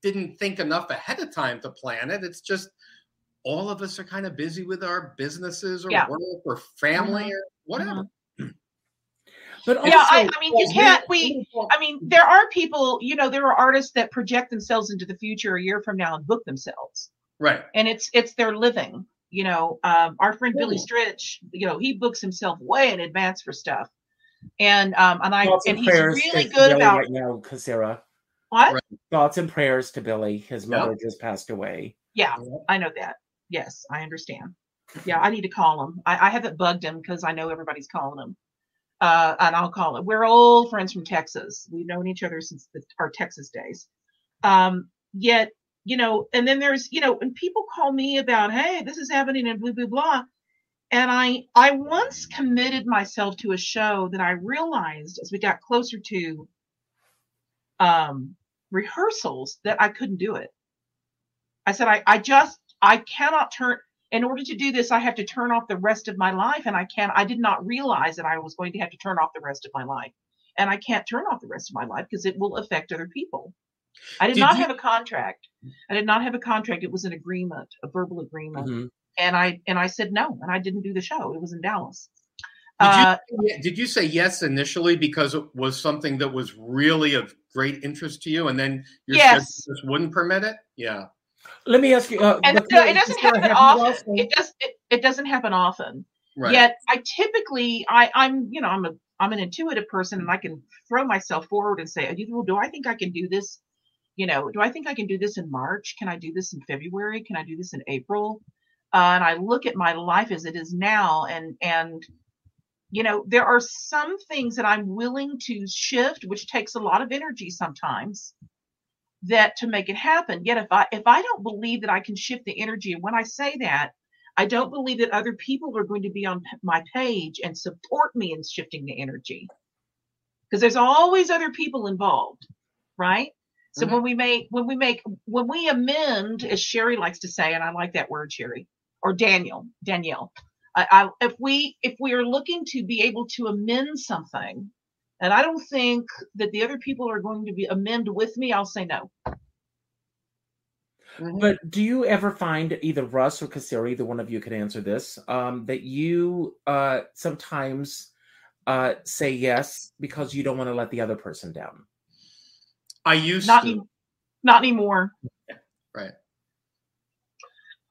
didn't think enough ahead of time to plan it. It's just, all of us are kind of busy with our businesses or Yeah. work or family Mhm. or whatever. But Yeah, I, I mean, you can't. We, I mean, there are people. You know, there are artists that project themselves into the future a year from now and book themselves, Right. and it's it's their living. You know, um, our friend Billy Cool. Stritch, you know, he books himself way in advance for stuff, and um, and I Thoughts and and he's prayers really to good Billy about right now, Kassira. what? Right. Thoughts and prayers to Billy. His Yeah. mother just passed away. Yeah, Yeah. I know that. Yes, I understand. Yeah, I need to call him. I, I haven't bugged him because I know everybody's calling him. Uh, and I'll call it. We're old friends from Texas. We've known each other since the, our Texas days. Um, yet, you know, and then there's, you know, and people call me about, hey, this is happening and blah blah blah. And I, I once committed myself to a show that I realized as we got closer to um, rehearsals that I couldn't do it. I said, I, I just, I cannot turn, in order to do this, I have to turn off the rest of my life. And I can't, I did not realize that I was going to have to turn off the rest of my life. And I can't turn off the rest of my life because it will affect other people. I did, Did not you- have a contract. I did not have a contract. It was an agreement, a verbal agreement. Mhm. And I, and I said no, and I didn't do the show. It was in Dallas. Did you, Uh, did you say yes initially because it was something that was really of great interest to you, and then your Yes. just wouldn't permit it? Yeah. Let me ask you. Uh, and before- no, it doesn't happen have you often. It does, it, it doesn't happen often. Right. Yet I typically I I'm you know I'm a I'm an intuitive person and I can throw myself forward and say, well, do I think I can do this? You know, do I think I can do this in March? Can I do this in February? Can I do this in April? Uh, and I look at my life as it is now, and and you know there are some things that I'm willing to shift, which takes a lot of energy sometimes that to make it happen. Yet if I if I don't believe that I can shift the energy, and when I say that, I don't believe that other people are going to be on my page and support me in shifting the energy. Because there's always other people involved, right? So Mhm. when we make when we make when we amend, as Sherry likes to say, and I like that word, Sherry, or Daniel, Danielle. I, I, if we if we are looking to be able to amend something, and I don't think that the other people are going to be amend with me, I'll say no. Mhm. But do you ever find either Russ or Kassira, either one of you can answer this, um, that you uh, sometimes uh, say yes because you don't want to let the other person down? I used not to. any- not anymore Right.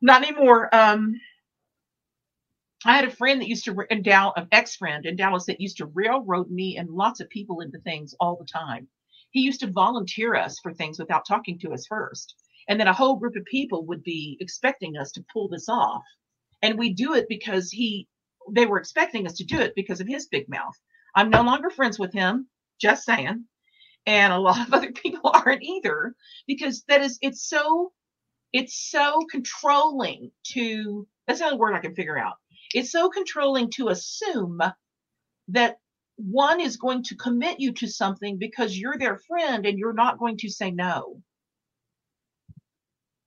not anymore um i had a friend that used to Dallas, an ex-friend in dallas that used to railroad me and lots of people into things all the time. He used to volunteer us for things without talking to us first. And then a whole group of people would be expecting us to pull this off. And we do it because he they were expecting us to do it because of his big mouth. I'm no longer friends with him just saying. And a lot of other people aren't either because that is it's so it's so controlling to that's the only word i can figure out it's so controlling to assume that one is going to commit you to something because you're their friend and you're not going to say no.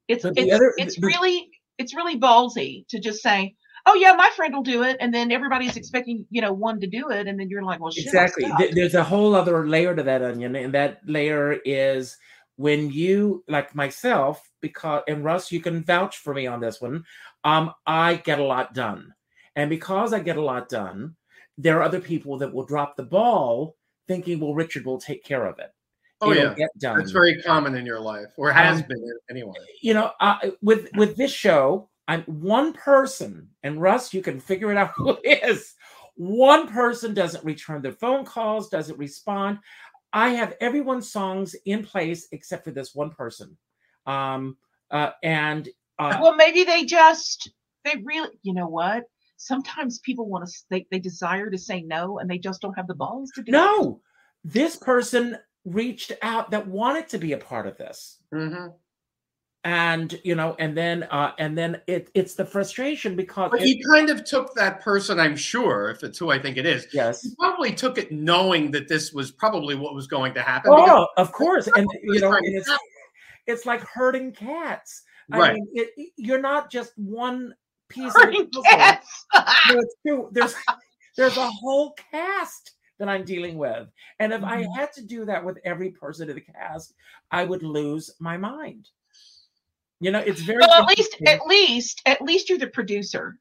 It's it's, other- it's really it's really ballsy to just say, "Oh yeah, my friend will do it," and then everybody's expecting you know one to do it, and then you're like, "Well, shit, exactly. There's a whole other layer to that onion and that layer is when you like myself because and russ you can vouch for me on this one um i get a lot done and because i get a lot done there are other people that will drop the ball thinking well richard will take care of it Oh It'll yeah, get done that's very common in your life, or has Um, been anyway. you know, uh, with with this show, I'm one person, and Russ, you can figure it out who it is. One person doesn't return their phone calls, doesn't respond. I have everyone's songs in place except for this one person, um, uh, and uh, well, maybe they just they really, you know what? Sometimes people want to they they desire to say no, and they just don't have the balls to do it. no, this person reached out that wanted to be a part of this. hmm And you know, and then uh, and then it it's the frustration because But it- he kind of took that person, I'm sure, if it's who I think it is. yes, He probably took it knowing that this was probably what was going to happen. Oh, of course, and you know, it's it's like herding cats. I Right. mean, it, it- you're not just one piece of the puzzle. cats. No, it's two. There's there's a whole cast that I'm dealing with, and if I Mhm. had to do that with every person in the cast, I would lose my mind. You know, it's very. well, at least, at least, at least you're the producer.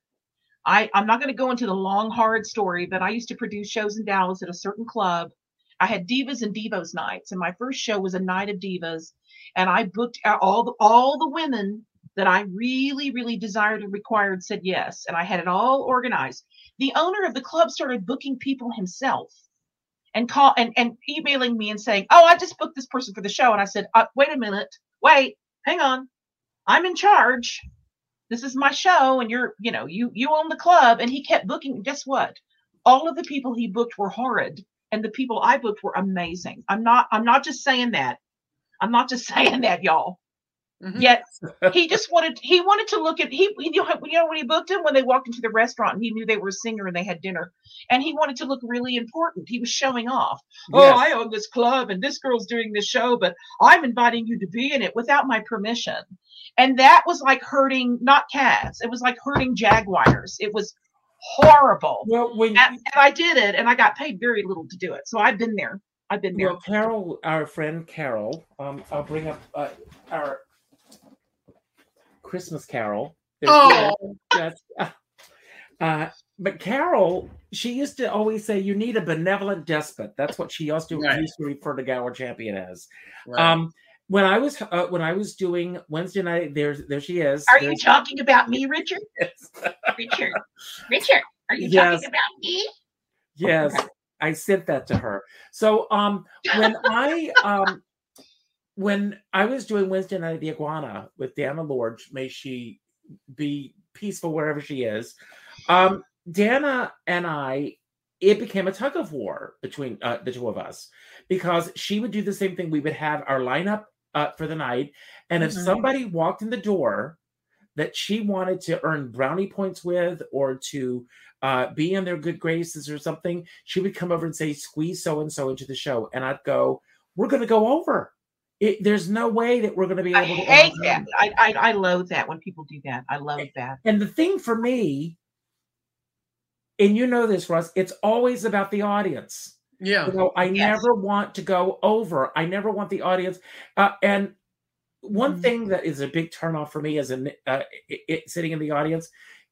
I, I'm not going to go into the long, hard story, but I used to produce shows in Dallas at a certain club. I had divas and divos nights, and my first show was a night of divas, and I booked out all the all the women that I really, really desired and required said yes, and I had it all organized. The owner of the club started booking people himself, and call and and emailing me and saying, "Oh, I just booked this person for the show," and I said, uh, "Wait a minute, wait, hang on, I'm in charge." this is my show and you're you know you you own the club and he kept booking guess what? All of the people he booked were horrid and the people i booked were amazing. I'm not i'm not just saying that. I'm not just saying that y'all Mhm. yet he just wanted he wanted to look at he you know, you know when he booked him when they walked into the restaurant and he knew they were a singer and they had dinner and he wanted to look really important. He was showing off. Oh i own this club and this girl's doing this show but i'm inviting you to be in it without my permission. And that was like hurting not cats it was like hurting jaguars. It was horrible. Well, when and, and i did it and i got paid very little to do it. So i've been there. I've been there. Well, Carol, our friend Carol, um, I'll bring up uh, our Christmas Carol. There's Oh. Uh, but Carol, she used to always say, "You need a benevolent despot." That's what she used to, Right. used to refer to Gower Champion as. Right. Um, when I was uh, when I was doing Wednesday night, there's there she is. are you talking about me richard yes, richard richard are you Yes. talking about me yes, I sent that to her. So um, when I um, when I was doing Wednesday night at the Iguana with Dana Lorge, may she be peaceful wherever she is. Um, Dana and I, it became a tug of war between uh, the two of us because she would do the same thing. We would have our lineup uh, for the night, and if Mhm. somebody walked in the door that she wanted to earn brownie points with or to uh, be in their good graces or something, she would come over and say, "Squeeze so and so into the show," and I'd go, "We're going to go over." It, there's no way that we're going to be i able to hate that I, I i loathe that when people do that i loathe that and the thing for me, and you know this, Russ, it's always about the audience. yeah. You know, I Yes. never want to go over. I never want the audience. Uh, and one Mhm. thing that is a big turnoff for me as a uh, it, it, sitting in the audience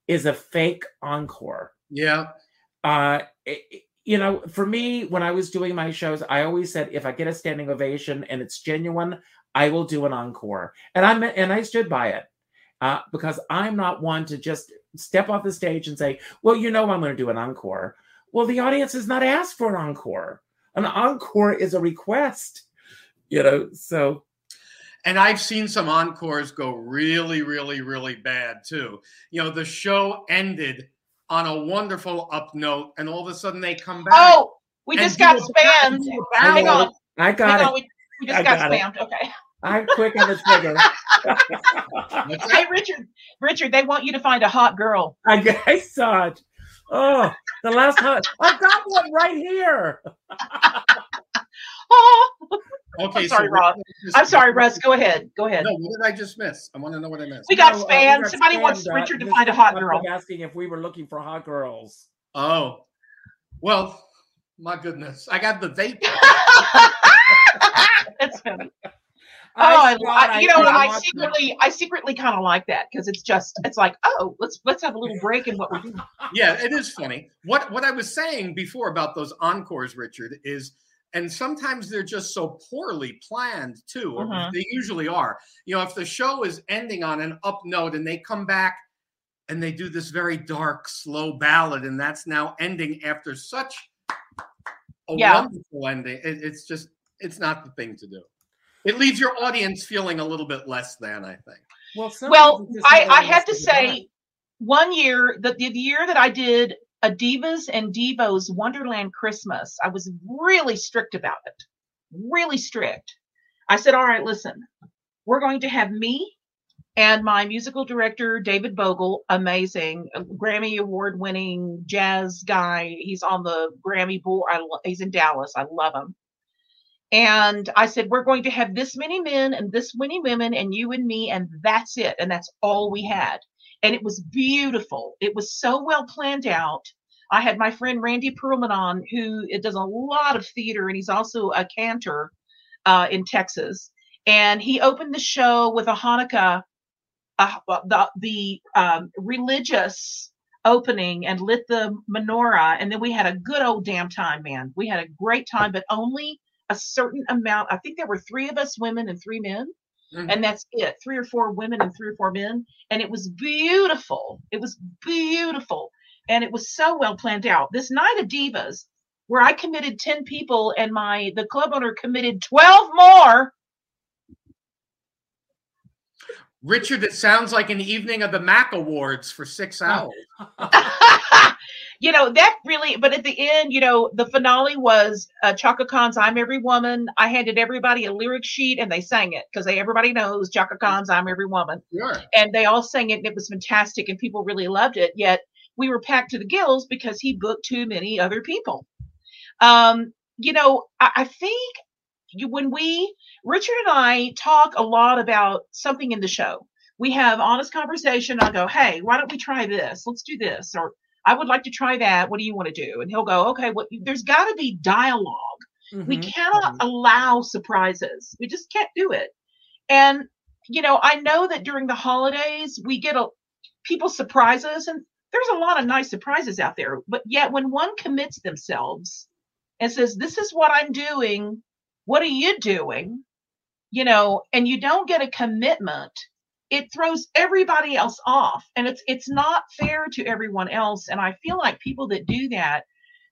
is a fake encore. Yeah. Uh, it- it- you know, for me, when I was doing my shows, I always said if I get a standing ovation and it's genuine, I will do an encore, and I and I stood by it uh, because I'm not one to just step off the stage and say, "Well, you know, I'm going to do an encore." Well, the audience has not asked for an encore. An encore is a request, you know. So And I've seen some encores go really, really, really bad too. You know, the show ended on a wonderful up note, and all of a sudden they come back. oh we just got spammed do a I back- hang on I got hang it. on we, we just I got, got it. spammed okay I'm quick on the trigger. What's Hey? Richard, Richard, they want you to find a hot girl. I, I saw it. Oh, the last time I've got one right here. Oh, Okay, I'm sorry, so Rob. I just I'm sorry. Russ. Go ahead. Go ahead. No, what did I just miss? I want to know what I missed. We got No, uh, spam. we got Somebody wants uh, Richard to this find a hot girl. Asking if we were looking for hot girls. Oh, well, my goodness, I got the vape. That's funny. Oh, I, I, you know, and I watched it. secretly, I secretly kind of like that because it's just, it's like, oh, let's let's have a little break in what we're doing. yeah, it is funny. What what I was saying before about those encores, Richard, is and sometimes they're just so poorly planned too. or Mhm. They usually are. You know, if the show is ending on an up note and they come back and they do this very dark, slow ballad, and that's now ending after such a Yeah. wonderful ending. It, it's just it's not the thing to do. It leaves your audience feeling a little bit less than, I think. Well, Well, I, I have to understand say, one year, the, the year that I did a Divas and Divos Wonderland Christmas, I was really strict about it. Really strict. I said, all right, listen, we're going to have me and my musical director, David Bogle, amazing, uh, Grammy award winning jazz guy. He's on the Grammy board. He's in Dallas. I love him. And I said, we're going to have this many men and this many women and you and me, and that's it. And that's all we had. And it was beautiful. It was so well planned out. I had my friend Randy Perlman on, who it does a lot of theater, and he's also a cantor uh, in Texas. And he opened the show with a Hanukkah, uh, the the um, religious opening, and lit the menorah. And then we had a good old damn time, man. We had a great time, but only a certain amount. I think there were three of us women and three men, Mhm. and that's it. Three or four women and three or four men, and it was beautiful. It was beautiful, and it was so well planned out. This night of divas, where I committed ten people, and my the club owner committed twelve more. Richard, it sounds like an evening of the Mac Awards for six hours. you know that really but at the end you know the finale was uh, chaka khan's i'm every woman. I handed everybody a lyric sheet and they sang it because they everybody knows chaka khan's i'm every woman. Sure. and they all sang it and it was fantastic and people really loved it yet we were packed to the gills because he booked too many other people. Um you know i, I think you, when we richard and i talk a lot about something in the show we have honest conversation. I'll go hey why don't we try this? Let's do this or i would like to try that what do you want to do and he'll go okay what there's got to be dialogue we Mhm, cannot mhm. allow surprises. We just can't do it. And you know, I know that during the holidays we get a people surprise us, and there's a lot of nice surprises out there. But yet, when one commits themselves and says, "This is what I'm doing," what are you doing? You know, and you don't get a commitment, it throws everybody else off, and it's it's not fair to everyone else. And I feel like people that do that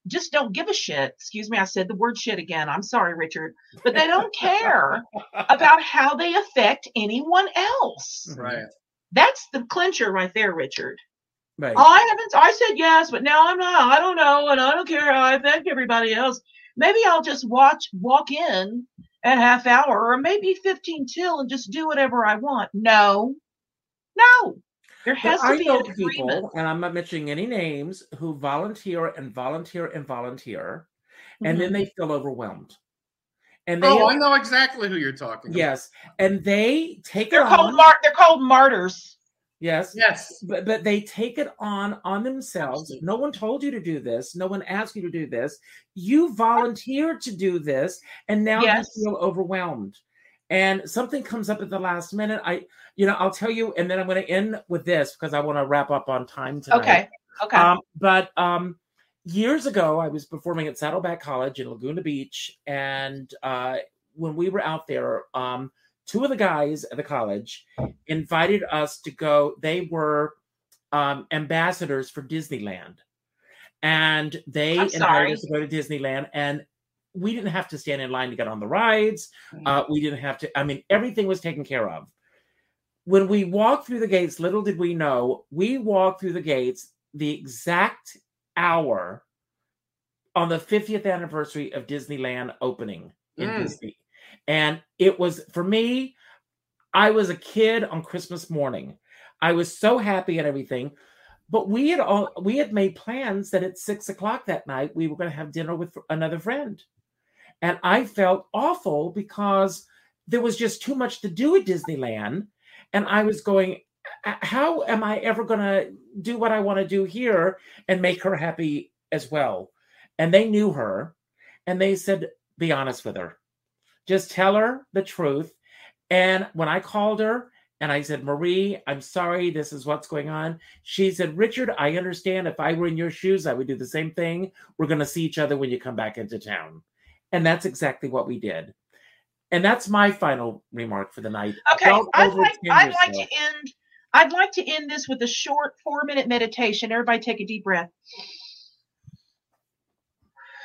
just don't give a shit. Excuse me, I said the word shit again. I'm sorry, Richard, but they don't care about how they affect anyone else. Right. That's the clincher right there, Richard. Right. I haven't. I said yes, but now I'm not. I don't know, and I don't care how I affect everybody else. Maybe I'll just watch, walk in at half hour, or maybe 15 till, and just do whatever I want. No, no. There has But to I be know an agreement. people, and I'm not mentioning any names, who volunteer and volunteer and volunteer, and then Mhm. they feel overwhelmed. And they, Oh, I know exactly who you're talking about. yes, and they take they're it called on. mar- They're called martyrs. Yes, Yes. but but they take it on on themselves. No one told you to do this. No one asked you to do this. You volunteered to do this, and now Yes. you feel overwhelmed. And something comes up at the last minute. I, you know, I'll tell you, and then I'm going to end with this because I want to wrap up on time tonight. Okay. Okay. Um, but um, years ago, I was performing at Saddleback College in Laguna Beach, and uh, when we were out there, um, two of the guys at the college invited us to go. They were um, ambassadors for Disneyland, and they invited us to go to Disneyland, and we didn't have to stand in line to get on the rides. Uh, we didn't have to. I mean, everything was taken care of. When we walked through the gates, little did we know, we walked through the gates the exact hour on the 50th anniversary of Disneyland opening in Mm. Disney. And it was for me, I was a kid on Christmas morning. I was so happy and everything. But we had all we had made plans that at six o'clock that night we were going to have dinner with another friend, and I felt awful because there was just too much to do at Disneyland, and I was going, how am I ever going to do what I want to do here and make her happy as well? And they knew her, and they said, be honest with her, just tell her the truth. And when I called her and I said, Marie, I'm sorry, this is what's going on. She said, Richard, I understand. If I were in your shoes, I would do the same thing. We're going to see each other when you come back into town. And that's exactly what we did. And that's my final remark for the night. Okay. I'd like, I'd like to end I'd like to end this with a short four minute meditation. Everybody take a deep breath.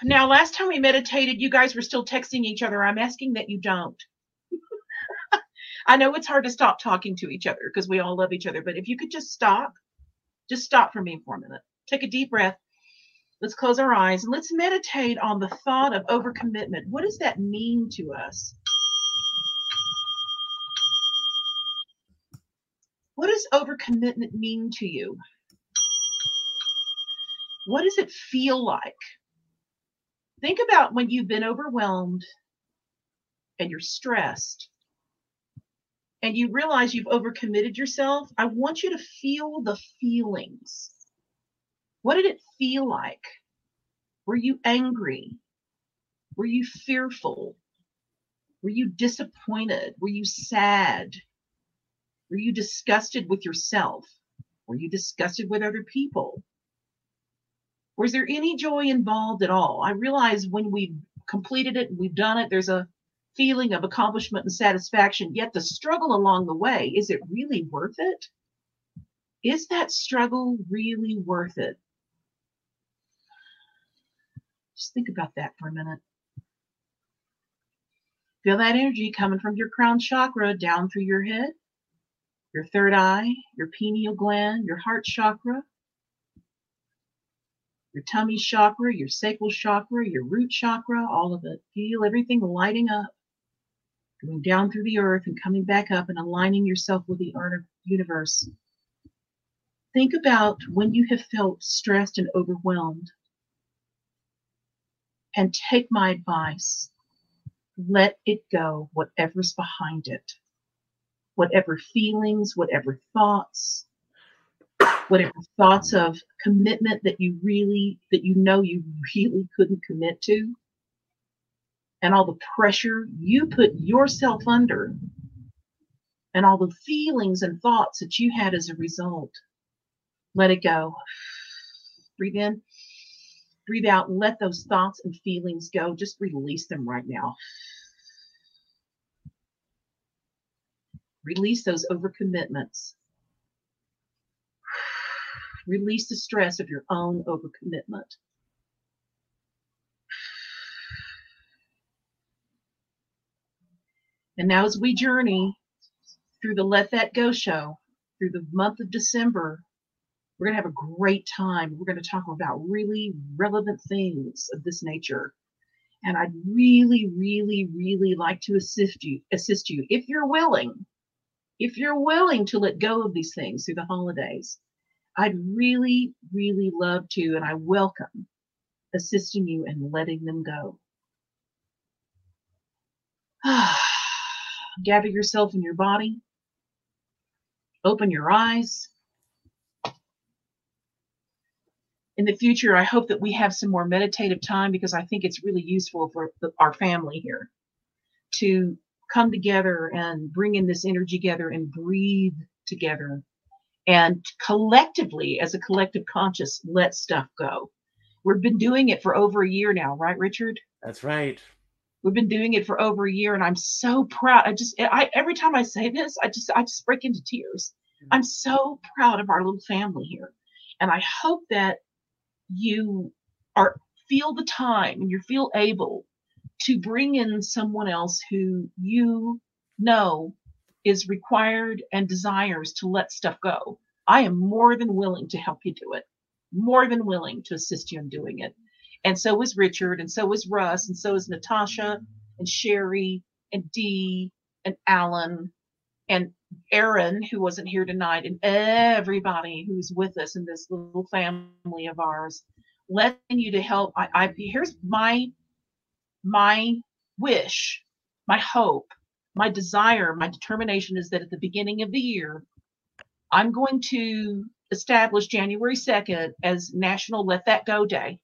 Now, last time we meditated, you guys were still texting each other. I'm asking that you don't. I know it's hard to stop talking to each other because we all love each other, but if you could just stop, just stop for me for a minute. Take a deep breath. Let's close our eyes and let's meditate on the thought of overcommitment. What does that mean to us? What does overcommitment mean to you? What does it feel like? Think about when you've been overwhelmed and you're stressed and you realize you've overcommitted yourself, I want you to feel the feelings. What did it feel like? Were you angry? Were you fearful? Were you disappointed? Were you sad? Were you disgusted with yourself? Were you disgusted with other people? Was there any joy involved at all? I realize when we've completed it, we've done it, there's a feeling of accomplishment and satisfaction, yet the struggle along the way, is it really worth it? Is that struggle really worth it? Just think about that for a minute. Feel that energy coming from your crown chakra down through your head, your third eye, your pineal gland, your heart chakra, your tummy chakra, your sacral chakra, your root chakra, all of it. Feel everything lighting up going down through the earth and coming back up and aligning yourself with the universe. Think about when you have felt stressed and overwhelmed. And take my advice. Let it go, whatever's behind it. Whatever feelings, whatever thoughts, whatever thoughts of commitment that you really, that you know you really couldn't commit to and all the pressure you put yourself under and all the feelings and thoughts that you had as a result. Let it go. Breathe in, breathe out, let those thoughts and feelings go. Just release them right now. Release those overcommitments. Release the stress of your own overcommitment. And now, as we journey through the Let That Go show, through the month of December, we're going to have a great time. We're going to talk about really relevant things of this nature. And I'd really, really, really like to assist you, assist you if you're willing, if you're willing to let go of these things through the holidays. I'd really, really love to, and I welcome assisting you and letting them go. Gather yourself in your body, open your eyes. In the future, I hope that we have some more meditative time because I think it's really useful for the, our family here to come together and bring in this energy together and breathe together and collectively, as a collective conscious, let stuff go. We've been doing it for over a year now, right, Richard? That's right. We've been doing it for over a year, and I'm so proud. I just, I every time I say this, I just, I just break into tears. Mm-hmm. I'm so proud of our little family here, and I hope that you are feel the time and you feel able to bring in someone else who you know is required and desires to let stuff go. I am more than willing to help you do it, more than willing to assist you in doing it. And so is Richard, and so is Russ, and so is Natasha, and Sherry, and Dee, and Alan, and Aaron, who wasn't here tonight, and everybody who's with us in this little family of ours, letting you to help. I, I here's my my wish, my hope, my desire, my determination is that at the beginning of the year, I'm going to establish January 2nd as National Let That Go Day.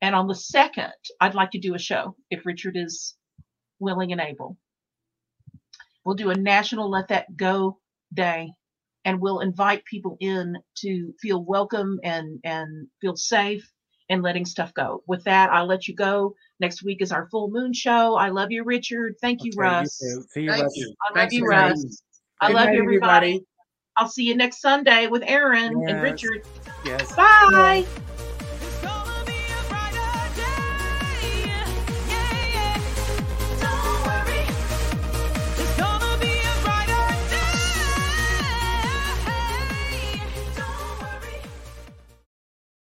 And on the 2nd, I'd like to do a show if Richard is willing and able. We'll do a National Let That Go Day and we'll invite people in to feel welcome and, and feel safe and letting stuff go. With that, I'll let you go. Next week is our full moon show. I love you, Richard. Thank you, Okay, Russ. too. See you, Thank Russ. you. I love Thanks you, Russ. having me. I Good love night, you, everybody. everybody. I'll see you next Sunday with Aaron and Richard. Yes. Bye.